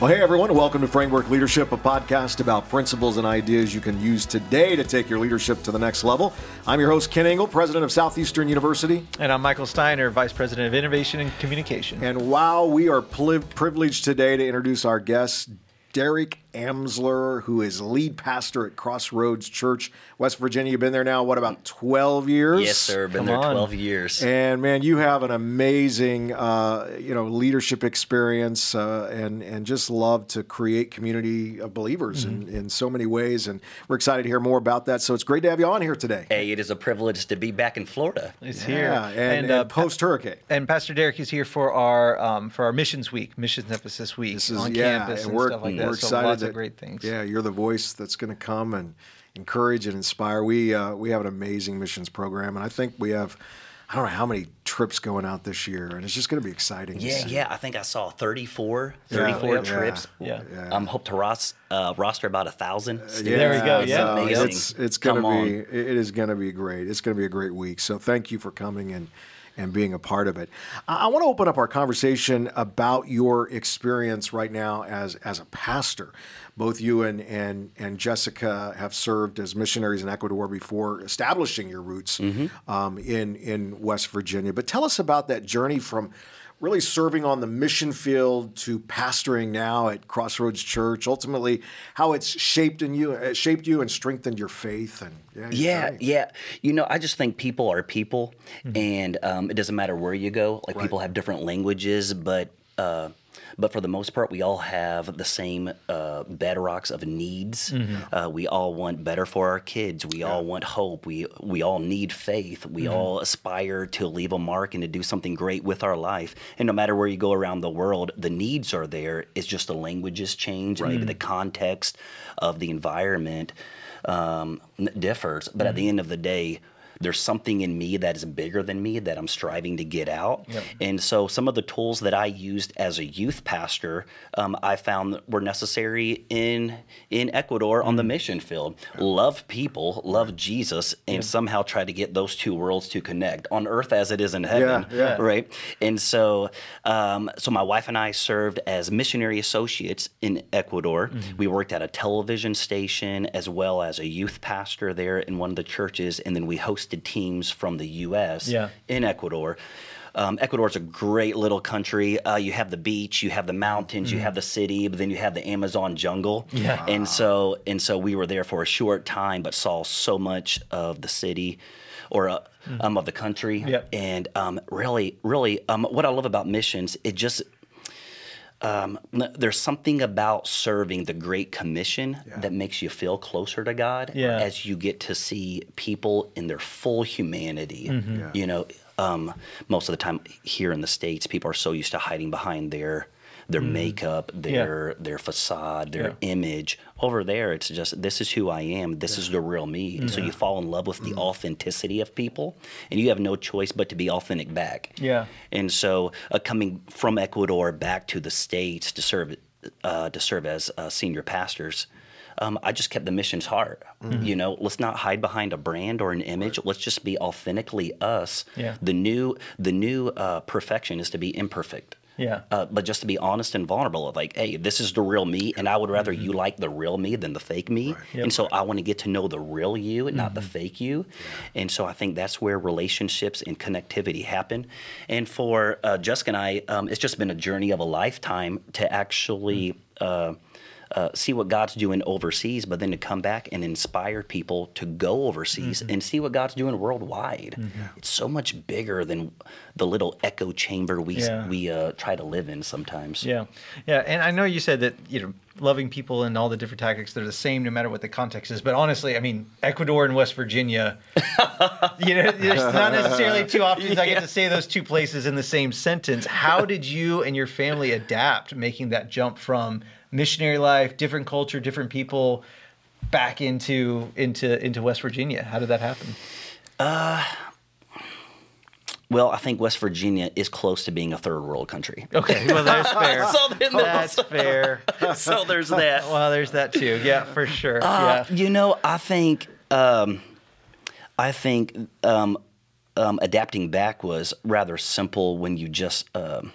Well, hey everyone, welcome to Framework Leadership, a podcast about principles and ideas you can use today to take your leadership to the next level. I'm your host, Kent Ingle, president of Southeastern University. And I'm Michael Steiner, vice president of innovation and communication. And wow, we are privileged today to introduce our guest, Derek Amsler, who is lead pastor at Crossroads Church, West Virginia. You've been there now, what, about 12 years? Yes, sir. Been Come there 12 years. And man, you have an amazing, uh, you know, leadership experience uh, and, and just love to create community of believers mm-hmm. in, in so many ways. And we're excited to hear more about that. So it's great to have you on here today. Hey, it is a privilege to be back in Florida. It's yeah, here. And, and, uh, post hurricane. And Pastor Derek is here for our um, for our missions week, missions emphasis week this is, on yeah, campus and, and stuff like that. We're excited. So lots that, of great things. Yeah, you're the voice that's going to come and encourage and inspire. We uh, we have an amazing missions program, and I think we have. I don't know how many trips going out this year, and it's just going to be exciting. Yeah, yeah. I think I saw 34, 34 yeah, trips. Yeah, yeah. I'm hope to ros- uh, roster about a thousand. Uh, yeah, there we go. Yeah, amazing. It's it's going to be it is going to be great. It's going to be a great week. So thank you for coming and and being a part of it. I, want to open up our conversation about your experience right now as as a pastor. Both you and and and Jessica have served as missionaries in Ecuador before establishing your roots mm-hmm. um, in in West Virginia. But tell us about that journey from really serving on the mission field to pastoring now at Crossroads Church. Ultimately, how it's shaped in you, uh, shaped you, and strengthened your faith. And yeah, yeah, yeah, You know, I just think people are people, mm-hmm. and um, it doesn't matter where you go. Like right. people have different languages, but. Uh, but for the most part, we all have the same uh, bedrocks of needs. Mm-hmm. Uh, we all want better for our kids. We yeah. all want hope. We we all need faith. We mm-hmm. all aspire to leave a mark and to do something great with our life. And no matter where you go around the world, the needs are there. It's just the languages change, right. maybe the context of the environment um, differs. But mm-hmm. at the mm-hmm. end of the day, there's something in me that is bigger than me that I'm striving to get out. Yep. And so some of the tools that I used as a youth pastor, um, I found were necessary in in Ecuador on the mm. mission field. Love people, love Jesus, and yeah. somehow try to get those two worlds to connect on earth as it is in heaven. Yeah, yeah. Right. And so, um, so my wife and I served as missionary associates in Ecuador. Mm-hmm. We worked at a television station as well as a youth pastor there in one of the churches, and then we hosted teams from the U.S. Yeah. in Ecuador. Um, Ecuador is a great little country. Uh, you have the beach, you have the mountains, mm. you have the city, but then you have the Amazon jungle. Yeah. And so and so we were there for a short time, but saw so much of the city or uh, mm. um, of the country. Yep. And um, really, really, um, what I love about missions, it just um, there's something about serving the Great Commission yeah. that makes you feel closer to God yeah. as you get to see people in their full humanity. Mm-hmm. Yeah. You know, um, most of the time here in the States, people are so used to hiding behind their their mm. makeup, their yeah. their facade, their yeah. image. Over there, it's just this is who I am. This yeah. is the real me. And so you fall in love with the mm. authenticity of people, and you have no choice but to be authentic back. Yeah. And so uh, coming from Ecuador back to the states to serve uh, to serve as uh, senior pastors. Um, I just kept the mission's heart. Mm-hmm. You know, let's not hide behind a brand or an image. Right. Let's just be authentically us. Yeah. The new the new uh, perfection is to be imperfect. Yeah. Uh, but just to be honest and vulnerable like, hey, this is the real me, and I would rather mm-hmm. you like the real me than the fake me. Right. Yep. And so I want to get to know the real you and mm-hmm. not the mm-hmm. fake you. Yeah. And so I think that's where relationships and connectivity happen. And for uh, Jessica and I, um, it's just been a journey of a lifetime to actually. Mm-hmm. Uh, uh, see what God's doing overseas, but then to come back and inspire people to go overseas mm-hmm. and see what God's doing worldwide. Mm-hmm. It's so much bigger than the little echo chamber we yeah. we uh, try to live in sometimes. Yeah, yeah, and I know you said that you know loving people and all the different tactics they're the same no matter what the context is but honestly i mean ecuador and west virginia you know there's not necessarily two options yeah. i get to say those two places in the same sentence how did you and your family adapt making that jump from missionary life, different culture, different people, back into into into West Virginia? How did that happen? Uh, well, I think West Virginia is close to being a third world country. Okay, well, that's fair. so that's fair. so there's that. well, there's that too. Yeah, for sure. Uh, yeah. You know, I think um, I think um, um, adapting back was rather simple when you just. Um,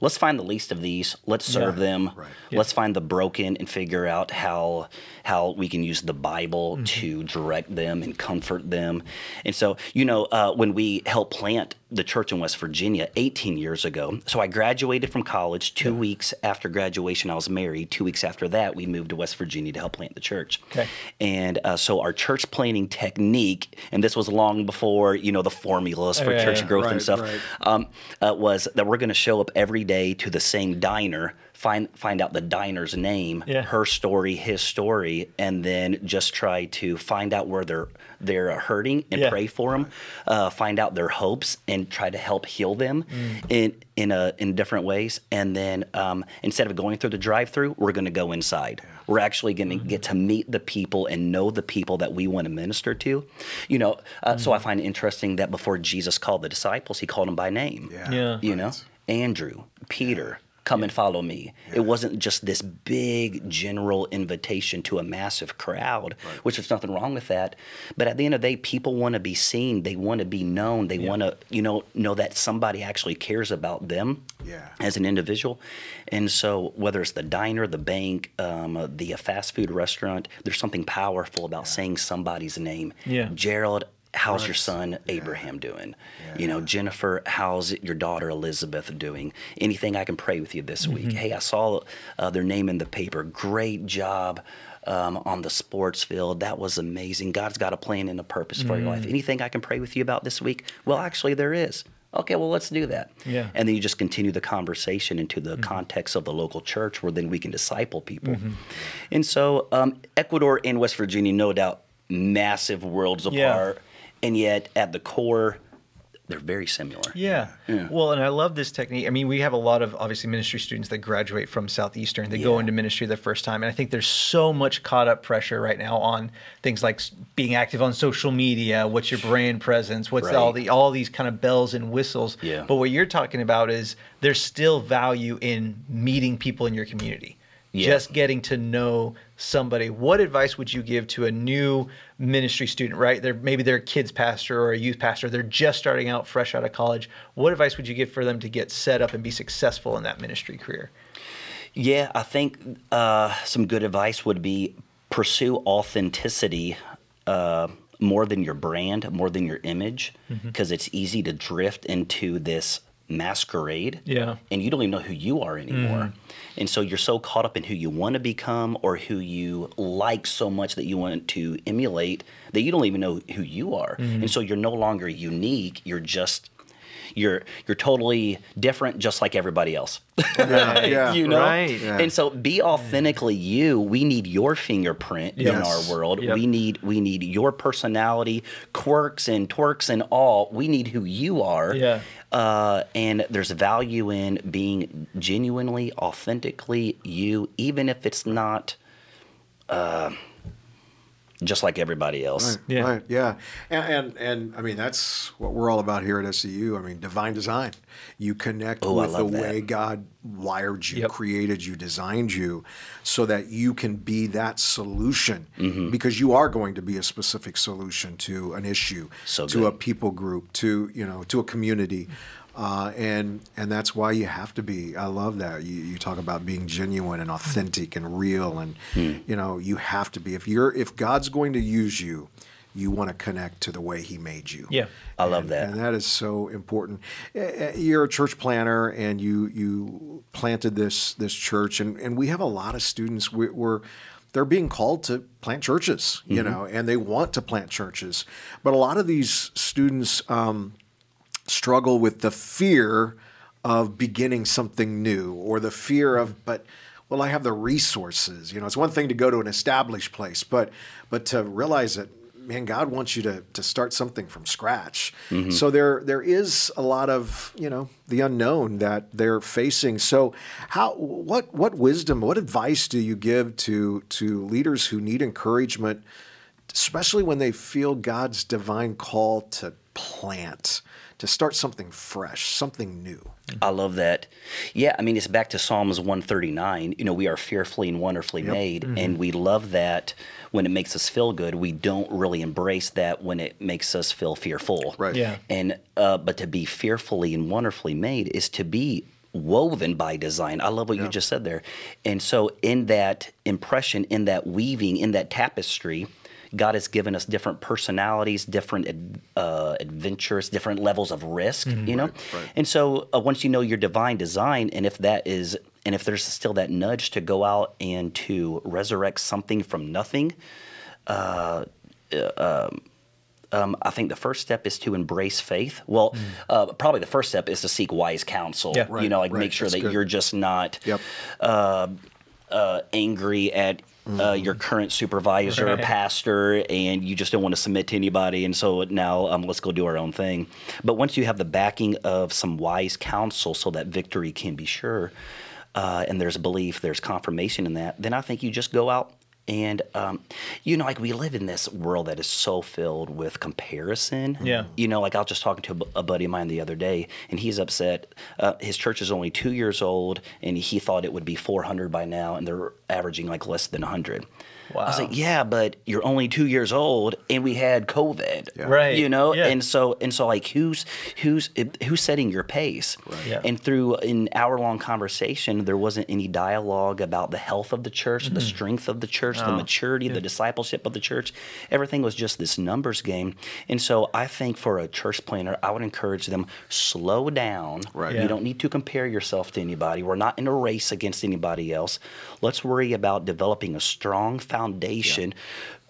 let's find the least of these. Let's serve Yeah. them. Right. Let's find the broken and figure out how how we can use the Bible Mm-hmm. to direct them and comfort them. And so, you know, uh, when we helped plant the church in West Virginia 18 years ago, so I graduated from college. Two weeks after graduation, I was married. Two weeks after that, we moved to West Virginia to help plant the church. Okay. And uh, so our church planting technique, and this was long before you know the formulas for Yeah, church yeah. growth Right, and stuff, right. um, uh, was that we're going to show up every day to the same diner, find find out the diner's name, Yeah. her story, his story, and then just try to find out where they're they're uh, hurting and Yeah. pray for them, uh, find out their hopes and try to help heal them Mm. in in a in different ways. And then um, instead of going through the drive-through, we're going to go inside. We're actually going to Mm-hmm. get to meet the people and know the people that we want to minister to. You know, uh, so I Mm-hmm. find it interesting that before Jesus called the disciples, he called them by name. Yeah. Yeah. You know, Andrew, Peter, come and follow me. It wasn't just this big general invitation to a massive crowd, which there's nothing wrong with that. But at the end of the day, people want to be seen. They want to be known. They want to, you know, know that somebody actually cares about them Yeah. as an individual. And so, whether it's the diner, the bank, um, the fast food restaurant, there's something powerful about saying somebody's name. Yeah. Gerald, how's your son Abraham doing? You know, Jennifer, how's your daughter Elizabeth doing? Anything I can pray with you this week? Hey, I saw uh, their name in the paper. Great job. Um, on the sports field, that was amazing. God's got a plan and a purpose for your life. Anything I can pray with you about this week? Well, actually, there is. Okay, well, let's do that. Yeah. And then you just continue the conversation into the context of the local church where then we can disciple people. And so, um, Ecuador and West Virginia, no doubt, massive worlds Yeah. And yet, at the core, they're very similar. Yeah. Well, and I love this technique. I mean, we have a lot of obviously ministry students that graduate from Southeastern. They go into ministry the first time, and I think there's so much caught up pressure right now on things like being active on social media. What's your brand presence? What's all Right. the all these kind of bells and whistles? Yeah. But what you're talking about is there's still value in meeting people in your community. Yeah. Just getting to know somebody. What advice would you give to a new ministry student, right? They're maybe they're a kids pastor or a youth pastor. They're just starting out fresh out of college. What advice would you give for them to get set up and be successful in that ministry career? Yeah, I think uh, some good advice would be pursue authenticity uh, more than your brand, more than your image, Mm-hmm. because it's easy to drift into this masquerade. Yeah. And you don't even know who you are anymore. Mm. And so you're so caught up in who you want to become or who you like so much that you want to emulate that you don't even know who you are. Mm-hmm. And so you're no longer unique. You're just. You're you're totally different, just like everybody else. Yeah, yeah. you know Right. Yeah. and so be authentically you we need your fingerprint in our world Yep. we need we need your personality quirks and twerks and all we need who you are Yeah. uh, and there's value in being genuinely authentically you even if it's not uh, just like everybody else Right, Yeah. right, yeah, and, and and I mean that's what we're all about here at SEU. I mean, divine design. You connect Oh, I with the that. way God wired you, Yep. created you, designed you, so that you can be that solution. Mm-hmm. Because you are going to be a specific solution to an issue, So to a people group, to you know, to a community. Uh, and and that's why you have to be. I love that you, you talk about being genuine and authentic and real, and Hmm. you know you have to be. If you're if God's going to use you, you want to connect to the way He made you. Yeah. I love that. and that is so important. Eh, eh, You're a church planter, and you you planted this this church, and and we have a lot of students. We, we're they're being called to plant churches, you Mm-hmm. know, and they want to plant churches, but a lot of these students. Um, struggle with the fear of beginning something new or the fear of but well i have the resources. You know it's one thing to go to an established place but but to realize that man god wants you to to start something from scratch. Mm-hmm. So there there is a lot of you know the unknown that they're facing. So how what what wisdom what advice do you give to to leaders who need encouragement especially when they feel God's divine call to plant, to start something fresh, something new. I love that. Yeah, I mean, it's back to Psalms 139. You know, we are fearfully and wonderfully made, Mm-hmm. and we love that when it makes us feel good. We don't really embrace that when it makes us feel fearful. Right. Yeah. And uh, but to be fearfully and wonderfully made is to be woven by design. I love what you just said there. And so, in that impression, in that weaving, in that tapestry, God has given us different personalities, different ad- uh, adventures, different levels of risk, you know? right. And so, uh, once you know your divine design, and if that is, and if there's still that nudge to go out and to resurrect something from nothing, um, I think the first step is to embrace faith. Well, uh, probably the first step is to seek wise counsel. Yeah. you know, like right. make sure that good. you're just not Yep. uh, angry at uh, your current supervisor or Right. pastor, and you just don't want to submit to anybody. And so now um, let's go do our own thing. But once you have the backing of some wise counsel, so that victory can be sure, uh, and there's belief, there's confirmation in that, then I think you just go out. And um, you know, like we live in this world that is so filled with comparison. Yeah. You know, like I was just talking to a buddy of mine the other day, and he's upset. Uh, his church is only two years old, and he thought it would be 400 by now, and they're averaging like less than 100. I was like, yeah, but you're only two years old, and we had COVID, Yeah. Right. You know, Yeah. and so and so, like, who's who's who's setting your pace? Yeah. And through an hour long conversation, there wasn't any dialogue about the health of the church, the strength of the church, the Mm-hmm. Oh, maturity, the discipleship of the church. Everything was just this numbers game. And so, I think for a church planter, I would encourage them slow down. Right. Yeah. You don't need to compare yourself to anybody. We're not in a race against anybody else. Let's worry about developing a strong foundation.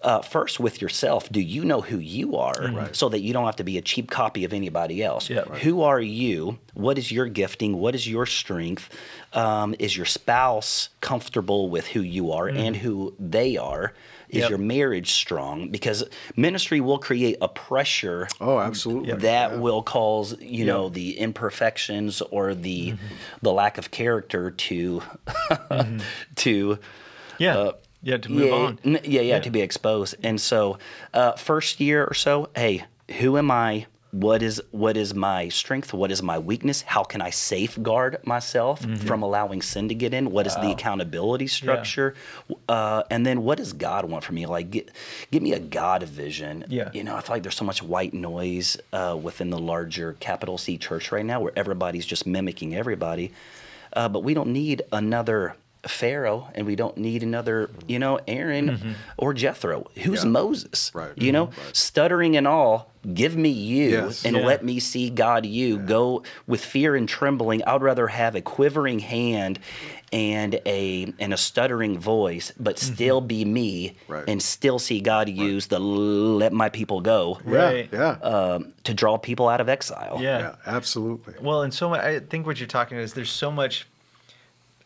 Uh, first, with yourself, do you know who you are so that you don't have to be a cheap copy of anybody else? Yeah. Right. Who are you? What is your gifting? What is your strength? Um, is your spouse comfortable with who you are and who they are? Is Yep. your marriage strong? Because ministry will create a pressure Oh, absolutely. that will cause you know the imperfections or the the lack of character to to Yeah. Uh, yeah. To move yeah, on. n- yeah, yeah Yeah. to be exposed and so uh, first year or so hey who am i what is what is my strength what is my weakness how can i safeguard myself Mm-hmm. from allowing sin to get in What is the accountability structure uh, and then what does god want from me like get, give me a god vision Yeah. you know i feel like there's so much white noise uh, within the larger capital c church right now where everybody's just mimicking everybody uh, but we don't need another Pharaoh, and we don't need another, you know, Aaron mm-hmm. or Jethro. Who's Yeah. Moses? Right. You know, mm-hmm. Right. stuttering and all. Give me you, Yes. and Yeah. let me see God. You go with fear and trembling. I'd rather have a quivering hand and a and a stuttering voice, but mm-hmm. still be me, Right. and still see God use the let my people go Yeah, Right. yeah, um, to draw people out of exile. yeah. yeah, absolutely. Well, and so much, I think what you're talking about is there's so much.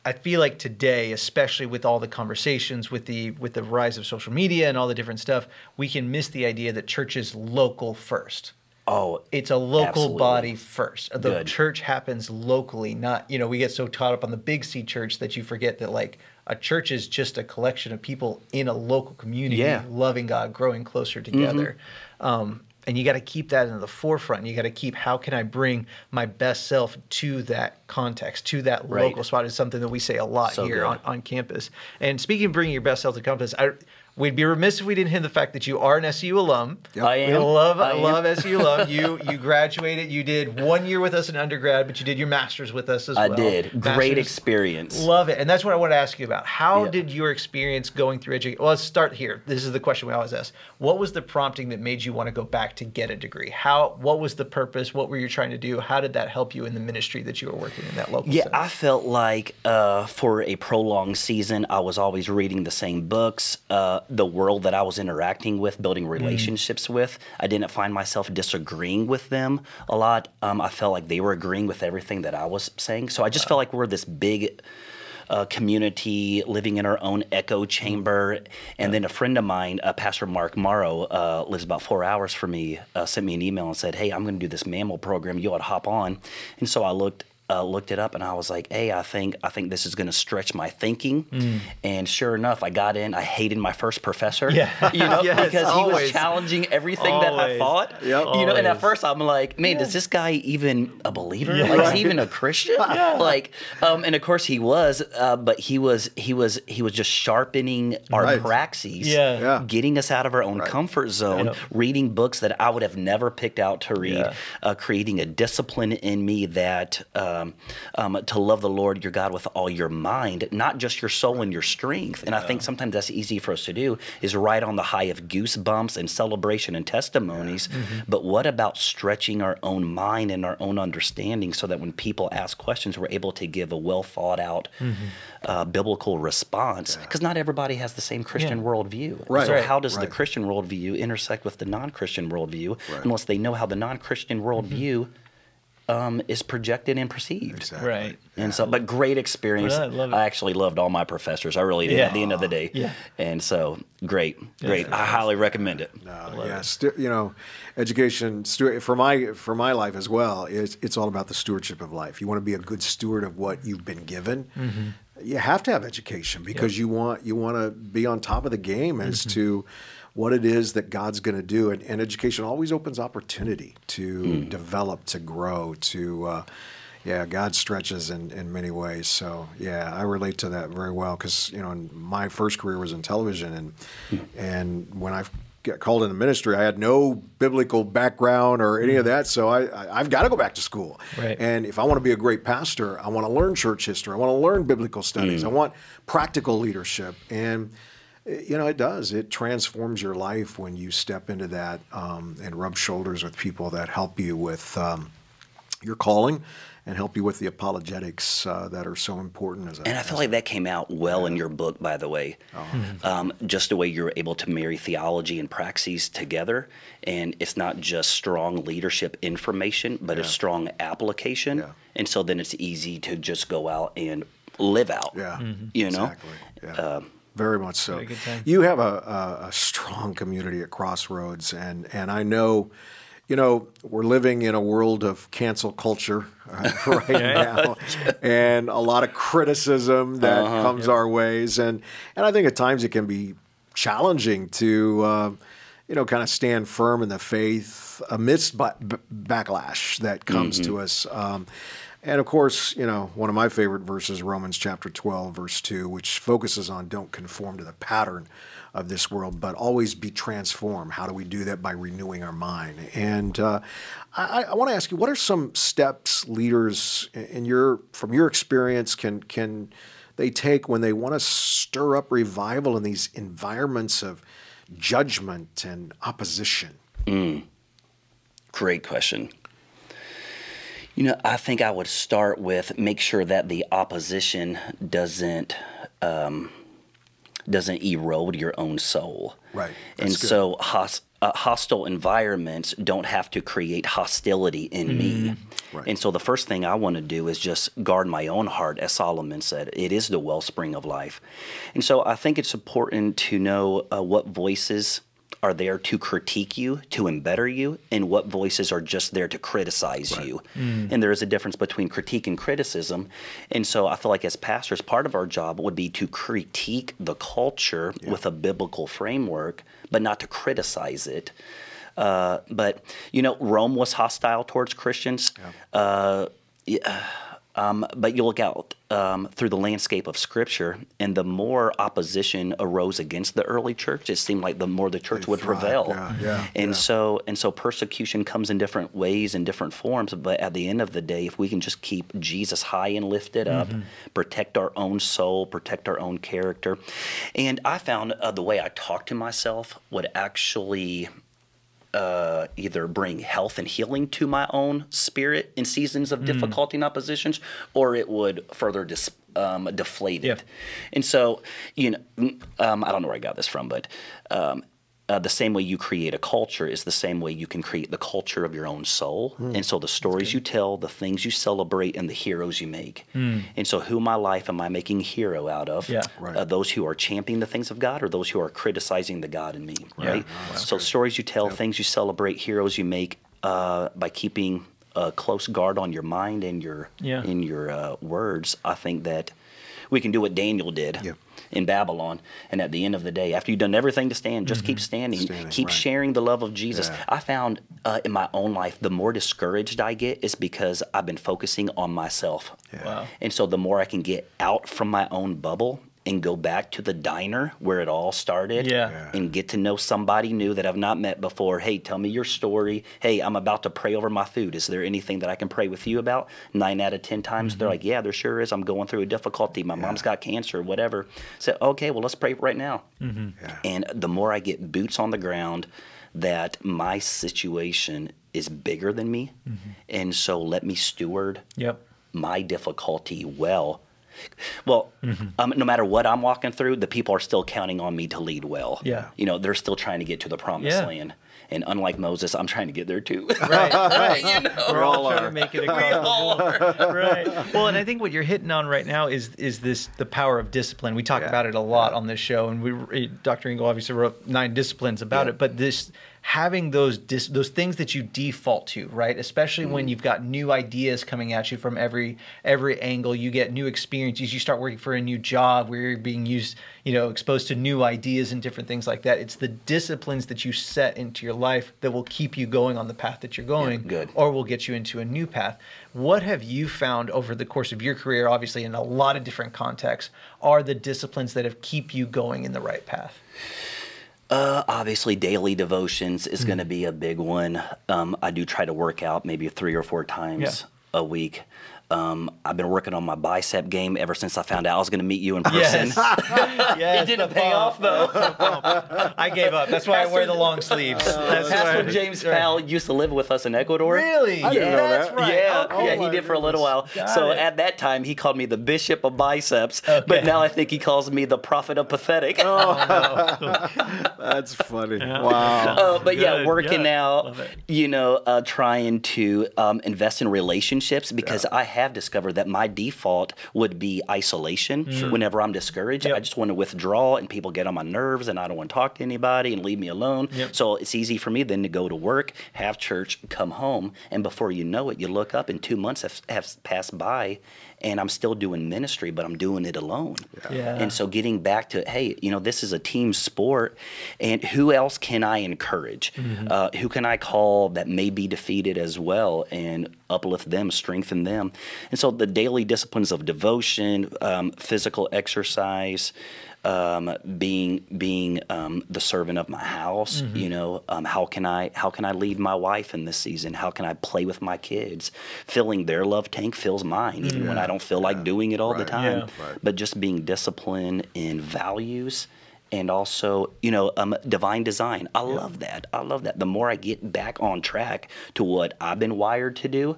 I feel like today, especially with all the conversations, with the with the rise of social media and all the different stuff, we can miss the idea that church is local first. Oh, It's a local Absolutely. body first. The Good. church happens locally, not you know. We get so caught up on the big C church that you forget that like a church is just a collection of people in a local community, Yeah. loving God, growing closer together. Um, and you got to keep that in the forefront. You got to keep how can I bring my best self to that context, to that Right. local spot is something that we say a lot So here on, on campus. And speaking of bringing your best self to campus, I, we'd be remiss if we didn't hit the fact that you are an SU alum. Yep. I We am. love I am. love SU love. You you graduated. You did one year with us in undergrad, but you did your master's with us as I well. I did. Great experience. Love it, and that's what I want to ask you about. How Yeah. did your experience going through education? Well, let's start here. This is the question we always ask. What was the prompting that made you want to go back to get a degree? How? What was the purpose? What were you trying to do? How did that help you in the ministry that you were working in that local? Yeah, setting? I felt like uh, for a prolonged season, I was always reading the same books. Uh, the world that I was interacting with, building Mm. relationships with, I didn't find myself disagreeing with them a lot. Um, I felt like they were agreeing with everything that I was saying. So I just felt like we're this big uh, community living in our own echo chamber. And then a friend of mine, uh, Pastor Mark Morrow, uh, lives about four hours from me, uh, sent me an email and said, Hey, I'm going to do this MAML program. You ought to hop on. And so I looked. Uh, looked it up and I was like, "Hey, I think I think this is going to stretch my thinking." And sure enough, I got in. I hated my first professor, Yeah. you know, Yes, because he was challenging everything that I thought. Yep. You know, and at first I'm like, "Man, is this guy even a believer? Yeah. Like, is he even a Christian?" Like, um, and of course he was, uh, but he was he was he was just sharpening our Right. praxis, Yeah. Yeah. getting us out of our own Right. comfort zone, reading books that I would have never picked out to read, Yeah. uh, creating a discipline in me that uh, um, um, to love the Lord your God with all your mind, not just your soul and your strength. And I think sometimes that's easy for us to do is ride on the high of goosebumps and celebration and testimonies. Mm-hmm. But what about stretching our own mind and our own understanding so that when people ask questions, we're able to give a well thought out Mm-hmm. uh, biblical response? Because not everybody has the same Christian Yeah. worldview. Right. So Right. how does Right. the Christian worldview intersect with the non-Christian worldview Right. unless they know how the non-Christian worldview um, is projected and perceived? Exactly. Right. And so, but great experience. Well, I love it. I actually loved all my professors. I really did Yeah. at the end of the day. Yeah. And so, great, great. I highly recommend it. No, yeah, stu- you know, education stu- for my for my life as well. It's it's all about the stewardship of life. You want to be a good steward of what you've been given. You have to have education because you want you want to be on top of the game as to what it is that God's going to do, and, and education always opens opportunity to hmm. develop, to grow, to. Uh, yeah, God stretches in, in many ways. So yeah, I relate to that very well because you know in my first career was in television, and hmm. and when I got called into ministry, I had no biblical background or any of hmm. that. So I, I I've got to go back to school. Right. And if I want to be a great pastor, I want to learn church history. I want to learn biblical studies. I want practical leadership and. You know, it does. It transforms your life when you step into that um, and rub shoulders with people that help you with um, your calling and help you with the apologetics uh, that are so important. As a, And I feel as like that came out well in your book, by the way. Um, just the way you're able to marry theology and praxis together. And it's not just strong leadership information, but a strong application. Yeah. And so then it's easy to just go out and live out. Yeah, You know? exactly. Yeah. Um, Very much so. Very. You have a, a, a strong community at Crossroads, and and I know, you know, we're living in a world of cancel culture uh, right now, and a lot of criticism that Uh-huh. comes our ways, and and I think at times it can be challenging to. Uh, you know, kind of stand firm in the faith amidst b- backlash that comes to us. Um, and of course, you know, one of my favorite verses, Romans chapter 12, verse 2, which focuses on don't conform to the pattern of this world, but always be transformed. How do we do that? By renewing our mind. And uh, I, I want to ask you, what are some steps leaders in your, from your experience, can, can they take when they want to stir up revival in these environments of judgment and opposition? Great question. You know, I think I would start with make sure that the opposition doesn't um, doesn't erode your own soul. Right. and good. so hos- uh, hostile environments don't have to create hostility in me. Right. And so the first thing I want to do is just guard my own heart, as Solomon said. It is the wellspring of life. And so I think it's important to know uh, what voices are there to critique you, to embetter you, and what voices are just there to criticize you. And there is a difference between critique and criticism. And so I feel like as pastors, part of our job would be to critique the culture with a biblical framework, but not to criticize it. Uh, but you know, Rome was hostile towards Christians. Uh, yeah, um, but you look out um, through the landscape of Scripture, and the more opposition arose against the early church, it seemed like the more the church They would thrived. prevail. Yeah, yeah, and yeah. so, and so, persecution comes in different ways and different forms. But at the end of the day, if we can just keep Jesus high and lifted up, protect our own soul, protect our own character, and I found uh, the way I talk to myself would actually uh, either bring health and healing to my own spirit in seasons of difficulty and oppositions, or it would further dis- um, deflate Yeah. it. And so, you know, mm, um, I don't know where I got this from, but um, uh, the same way you create a culture is the same way you can create the culture of your own soul. And so, the stories you tell, the things you celebrate, and the heroes you make. And so, who in my life am I making a hero out of? Yeah. Right. Uh, those who are championing the things of God, or those who are criticizing the God in me, right? so, stories you tell, things you celebrate, heroes you make uh, by keeping a close guard on your mind and your Yeah. in your uh, words. I think that we can do what Daniel did Yeah. in Babylon, and at the end of the day, after you've done everything to stand, just keep standing, Standing, keep right. sharing the love of Jesus. Yeah. I found uh, in my own life, the more discouraged I get is because I've been focusing on myself. Wow. And so the more I can get out from my own bubble and go back to the diner where it all started Yeah. Yeah. and get to know somebody new that I've not met before. Hey, tell me your story. Hey, I'm about to pray over my food. Is there anything that I can pray with you about? Nine out of 10 times, they're mm-hmm. like, Yeah, there sure is. I'm going through a difficulty. My mom's got cancer, whatever. So, okay, well, let's pray right now. Mm-hmm. Yeah. And the more I get boots on the ground, that my situation is bigger than me. Mm-hmm. And so let me steward Yep. my difficulty well. Well, Mm-hmm. um, no matter what I'm walking through, the people are still counting on me to lead well. Yeah. You know, they're still trying to get to the promised Yeah. land. And unlike Moses, I'm trying to get there too. Right, right. you know, We're all all trying are. to make it across the board. right. Well, and I think what you're hitting on right now is is this the power of discipline. We talk Yeah. about it a lot on this show, and we Dr. Ingle obviously wrote nine disciplines about Yeah. it. But this having those dis, those things that you default to, right? Especially when Mm. you've got new ideas coming at you from every every angle, you get new experiences. You start working for a new job where you're being used, you know, exposed to new ideas and different things like that. It's the disciplines that you set into your life that will keep you going on the path that you're going good. or will get you into a new path. What have you found over the course of your career, obviously in a lot of different contexts, are the disciplines that have keep you going in the right path? Uh, obviously, daily devotions is going to Mm. be a big one. Um, I do try to work out maybe three or four times a week. Um, I've been working on my bicep game ever since I found out I was going to meet you in person. yes, it didn't pay off though. I gave up. That's why I wear the long sleeves. That's Pastor why- James Powell used to live with us in Ecuador. Really? I didn't know That's that. right. Yeah, Okay. yeah, Oh he my did for a little while. Got so it. at that time, he called me the bishop of biceps, Okay. but now I think he calls me the prophet of pathetic. Oh. That's funny. Wow. Uh, but yeah, working yeah. out, you know, uh, trying to um, invest in relationships because I have discovered that my default would be isolation mm. whenever I'm discouraged. Yep. I just want to withdraw and people get on my nerves and I don't want to talk to anybody and leave me alone. Yep. So it's easy for me then to go to work, have church, come home, and before you know it, you look up and two months have, have passed by and I'm still doing ministry, but I'm doing it alone. Yeah. And so getting back to, hey, you know, this is a team sport, and who else can I encourage? Uh, who can I call that may be defeated as well and uplift them, strengthen them? And so the daily disciplines of devotion, um, physical exercise, um, being being um, the servant of my house. You know, um, how can I how can I lead my wife in this season? How can I play with my kids? Filling their love tank fills mine, even when I don't feel like doing it all the time. Yeah. Right. But just being disciplined in values. And also, you know, um, divine design. I love that. I love that. The more I get back on track to what I've been wired to do,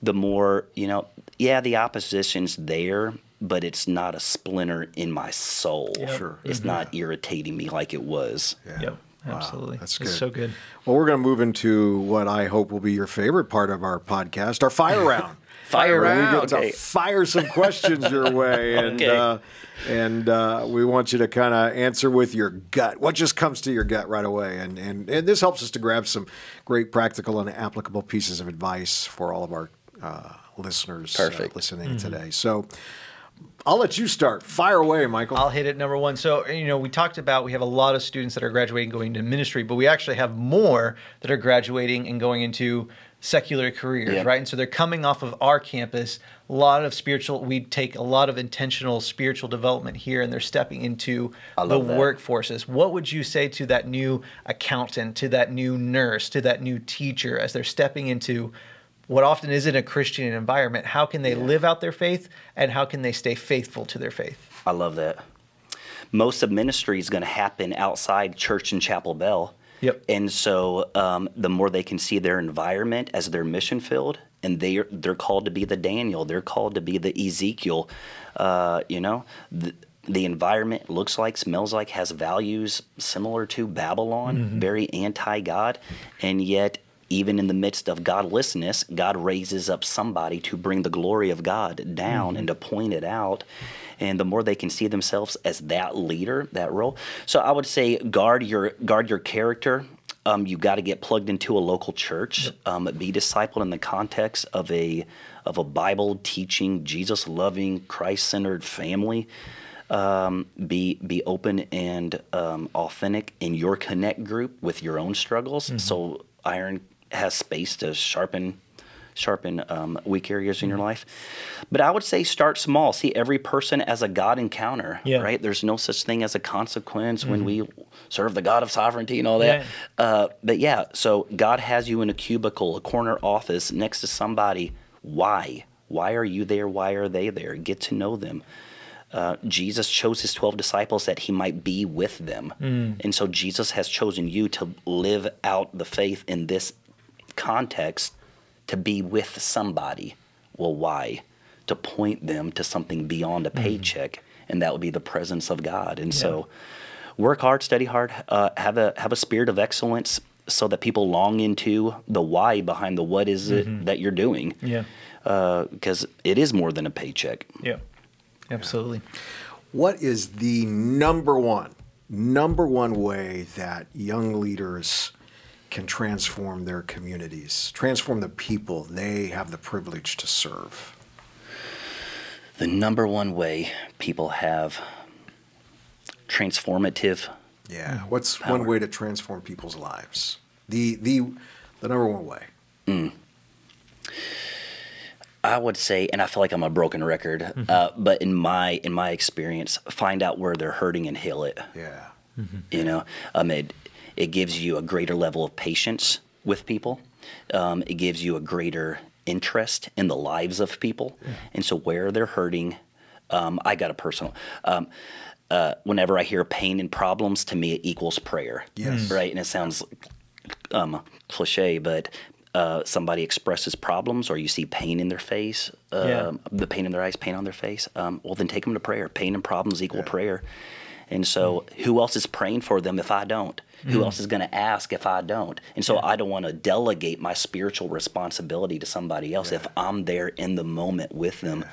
the more, you know, yeah, the opposition's there, but it's not a splinter in my soul. Yep. Sure. It's not irritating me like it was. Yeah. Yep. Absolutely. that's good. It's good. so good. Well, we're going to move into what I hope will be your favorite part of our podcast, our fire round. Fire Where round. We get Okay. to fire some questions your way, and Okay. uh, and uh, we want you to kind of answer with your gut. What just comes to your gut right away, and and and this helps us to grab some great practical and applicable pieces of advice for all of our uh, listeners uh, Perfect. listening today. So. I'll let you start. Fire away, Michael. I'll hit it number one. So, you know, we talked about we have a lot of students that are graduating going into ministry, but we actually have more that are graduating and going into secular careers, Yeah. right? And so they're coming off of our campus. A lot of spiritual, we take a lot of intentional spiritual development here, and they're stepping into the that. workforces. What would you say to that new accountant, to that new nurse, to that new teacher as they're stepping into what often isn't a Christian environment? How can they live out their faith, and how can they stay faithful to their faith? I love that. Most of ministry is going to happen outside church and chapel bell. Yep. And so um, the more they can see their environment as their mission field, and they are, they're called to be the Daniel, they're called to be the Ezekiel. Uh, you know, the, the environment looks like, smells like, has values similar to Babylon, very anti God, and yet. Even in the midst of godlessness, God raises up somebody to bring the glory of God down and to point it out and the more they can see themselves as that leader, that role. So I would say guard your guard your character. Um, you got to get plugged into a local church. Um, be discipled in the context of a of a Bible teaching, Jesus loving, Christ centered family. Um, be be open and um, authentic in your connect group with your own struggles. So iron has space to sharpen sharpen um, weak areas in your life. But I would say start small. See every person as a God encounter, Yeah. right? There's no such thing as a consequence when we serve the God of sovereignty and all that. Yeah. Uh, but yeah, so God has you in a cubicle, a corner office next to somebody. Why? Why are you there? Why are they there? Get to know them. Uh, Jesus chose his 12 disciples that he might be with them. And so Jesus has chosen you to live out the faith in this context to be with somebody. Well, why? To point them to something beyond a hmm. paycheck, and that would be the presence of God. And so, work hard, study hard, uh, have a have a spirit of excellence, so that people long into the why behind the what is it mm-hmm. that you're doing. Yeah. Uh, because it is more than a paycheck. Yeah. Absolutely. What is the number one, number one way that young leaders can transform their communities, transform the people they have the privilege to serve? The number one way people have transformative Yeah. What's one way to transform people's lives? The the the number one way. I would say, and I feel like I'm a broken record, uh, but in my in my experience, find out where they're hurting and heal it. Yeah. You know, um, it it gives you a greater level of patience with people. Um, it gives you a greater interest in the lives of people, and so where they're hurting. Um, I got a personal. Um, uh, whenever I hear pain and problems, to me it equals prayer. Yes. Right, and it sounds um, cliche, but uh, somebody expresses problems or you see pain in their face, um, Yeah. the pain in their eyes, pain on their face, um, well, then take them to prayer. Pain and problems equal prayer. And so, who else is praying for them if I don't? Who else is going to ask if I don't? And so, I don't want to delegate my spiritual responsibility to somebody else if I'm there in the moment with them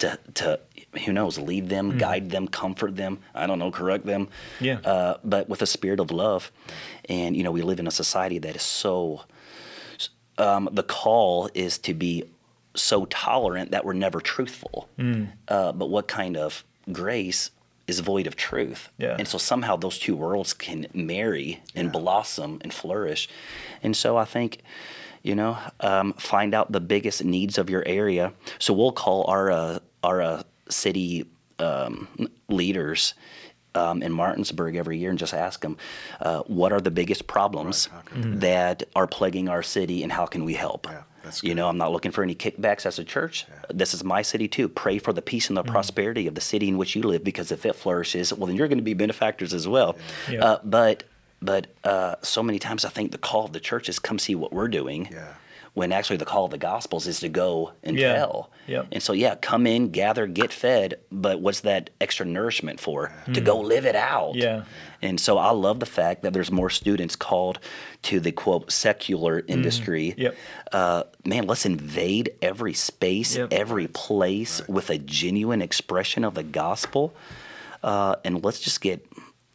to, to who knows, lead them, guide them, comfort them. I don't know, correct them. Yeah. Uh, but with a spirit of love. And, you know, we live in a society that is so um, the call is to be so tolerant that we're never truthful. Mm. Uh, but what kind of grace is void of truth? Yeah. And so somehow those two worlds can marry and blossom and flourish. And so I think, you know, um, find out the biggest needs of your area. So we'll call our uh, our uh, city um, leaders. Um, in Martinsburg every year and just ask them, uh, what are the biggest problems that are plaguing our city and how can we help? Yeah, you good. know, I'm not looking for any kickbacks as a church. This is my city too. Pray for the peace and the prosperity of the city in which you live, because if it flourishes, well, then you're going to be benefactors as well. Yeah. Uh, but but uh, so many times I think the call of the church is come see what we're doing. Yeah. When actually the call of the Gospels is to go and Yeah. tell. Yep. And so yeah, come in, gather, get fed. But what's that extra nourishment for? To go live it out. Yeah. And so I love the fact that there's more students called to the quote secular industry. Mm-hmm. Yep. Uh, man, let's invade every space, Yep. every place with a genuine expression of the gospel, uh, and let's just get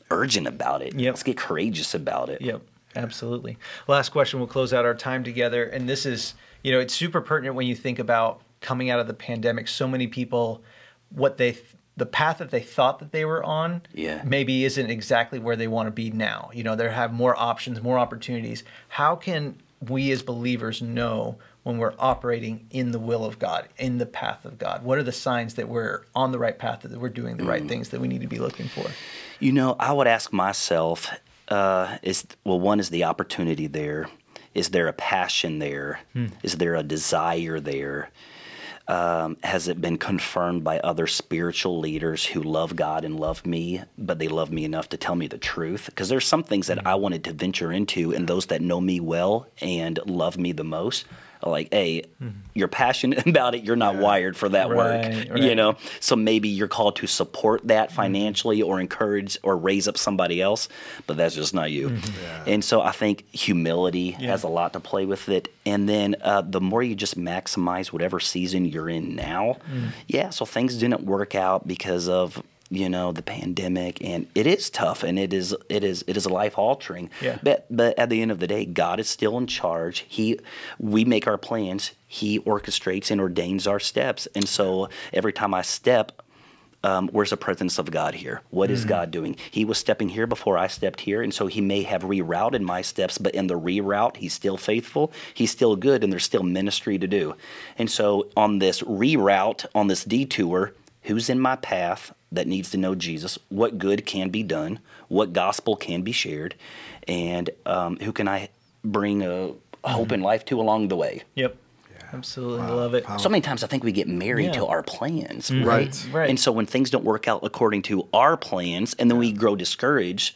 urgent about it. Yep. Let's get courageous about it. Yep, absolutely. Last question. We'll close out our time together, and this is, you know, it's super pertinent when you think about coming out of the pandemic. So many people, what they, the path that they thought that they were on, Yeah. maybe isn't exactly where they want to be now. You know, they have more options, more opportunities. How can we as believers know when we're operating in the will of God, in the path of God? What are the signs that we're on the right path, that we're doing the right Mm. things that we need to be looking for? You know, I would ask myself, uh, is well, one is the opportunity there. Is there a passion there? Is there a desire there? Um, has it been confirmed by other spiritual leaders who love God and love me, but they love me enough to tell me the truth? Because there's some things that I wanted to venture into, and those that know me well and love me the most like, hey, mm-hmm. you're passionate about it. You're not wired for that work. Right, You know, so maybe you're called to support that mm-hmm. financially or encourage or raise up somebody else, but that's just not you. Mm-hmm. And so I think humility has a lot to play with it. And then uh, the more you just maximize whatever season you're in now, mm. yeah, so things didn't work out because of you know the pandemic and it is tough and it is it is it is life altering Yeah. but but at the end of the day god is still in charge he we make our plans he orchestrates and ordains our steps and so every time i step um, where's the presence of God here? What is God doing? He was stepping here before I stepped here, and so He may have rerouted my steps, but in the reroute, He's still faithful. He's still good, and there's still ministry to do. And so on this reroute, on this detour, who's in my path that needs to know Jesus? What good can be done? What gospel can be shared? And um, who can I bring a hope and life to along the way? Yep. Absolutely love it. So many times I think we get married Yeah. to our plans, Right. right? Right. And so when things don't work out according to our plans, and then we grow discouraged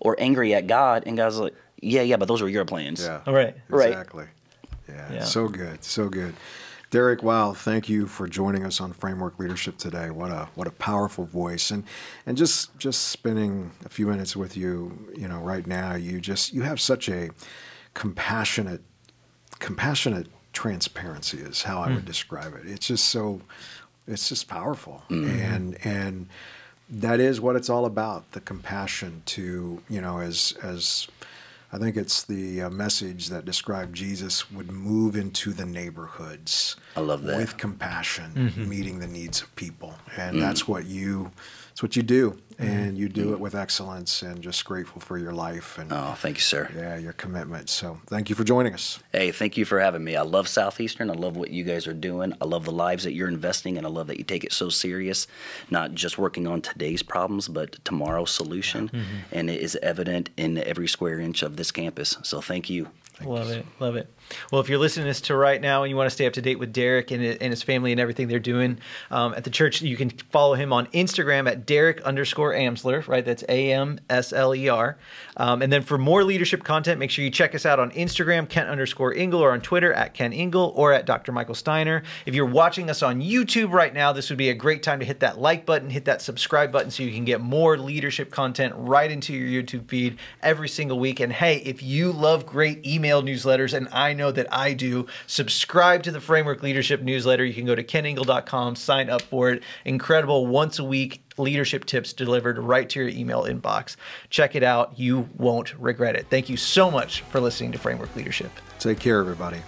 or angry at God, and God's like, "Yeah, yeah, but those were your plans." Yeah. All right. Right. Exactly. Yeah. Yeah. So good. So good. Derek, wow, thank you for joining us on Framework Leadership today. What a what a powerful voice. And and just just spending a few minutes with you, you know, right now, you just you have such a compassionate compassionate transparency is how I would hmm. describe it. It's just so it's just powerful. Mm-hmm. And and that is what it's all about, the compassion to, you know, as as I think it's the uh, message that described Jesus would move into the neighborhoods. I love that. With compassion, meeting the needs of people. And that's what you that's what you do. And you do it with excellence and just grateful for your life and Oh, thank you, sir. yeah, your commitment. So thank you for joining us. Hey, thank you for having me. I love Southeastern. I love what you guys are doing. I love the lives that you're investing, and I love that you take it so serious, not just working on today's problems, but tomorrow's solution. Mm-hmm. And it is evident in every square inch of this campus. So thank you. Love it. Love it. Well, if you're listening to this to right now and you want to stay up to date with Derek and, and his family and everything they're doing um, at the church, you can follow him on Instagram at Derek underscore Amsler, right? That's A M S L E R. Um, and then for more leadership content, make sure you check us out on Instagram, Kent underscore Ingle, or on Twitter at Kent Ingle or at Dr. Michael Steiner. If you're watching us on YouTube right now, this would be a great time to hit that like button, hit that subscribe button so you can get more leadership content right into your YouTube feed every single week. And hey, if you love great email newsletters, and I know that I do, subscribe to the Framework Leadership newsletter. You can go to kentingle.com, sign up for it. Incredible once a week leadership tips delivered right to your email inbox. Check it out. You won't regret it. Thank you so much for listening to Framework Leadership. Take care, everybody.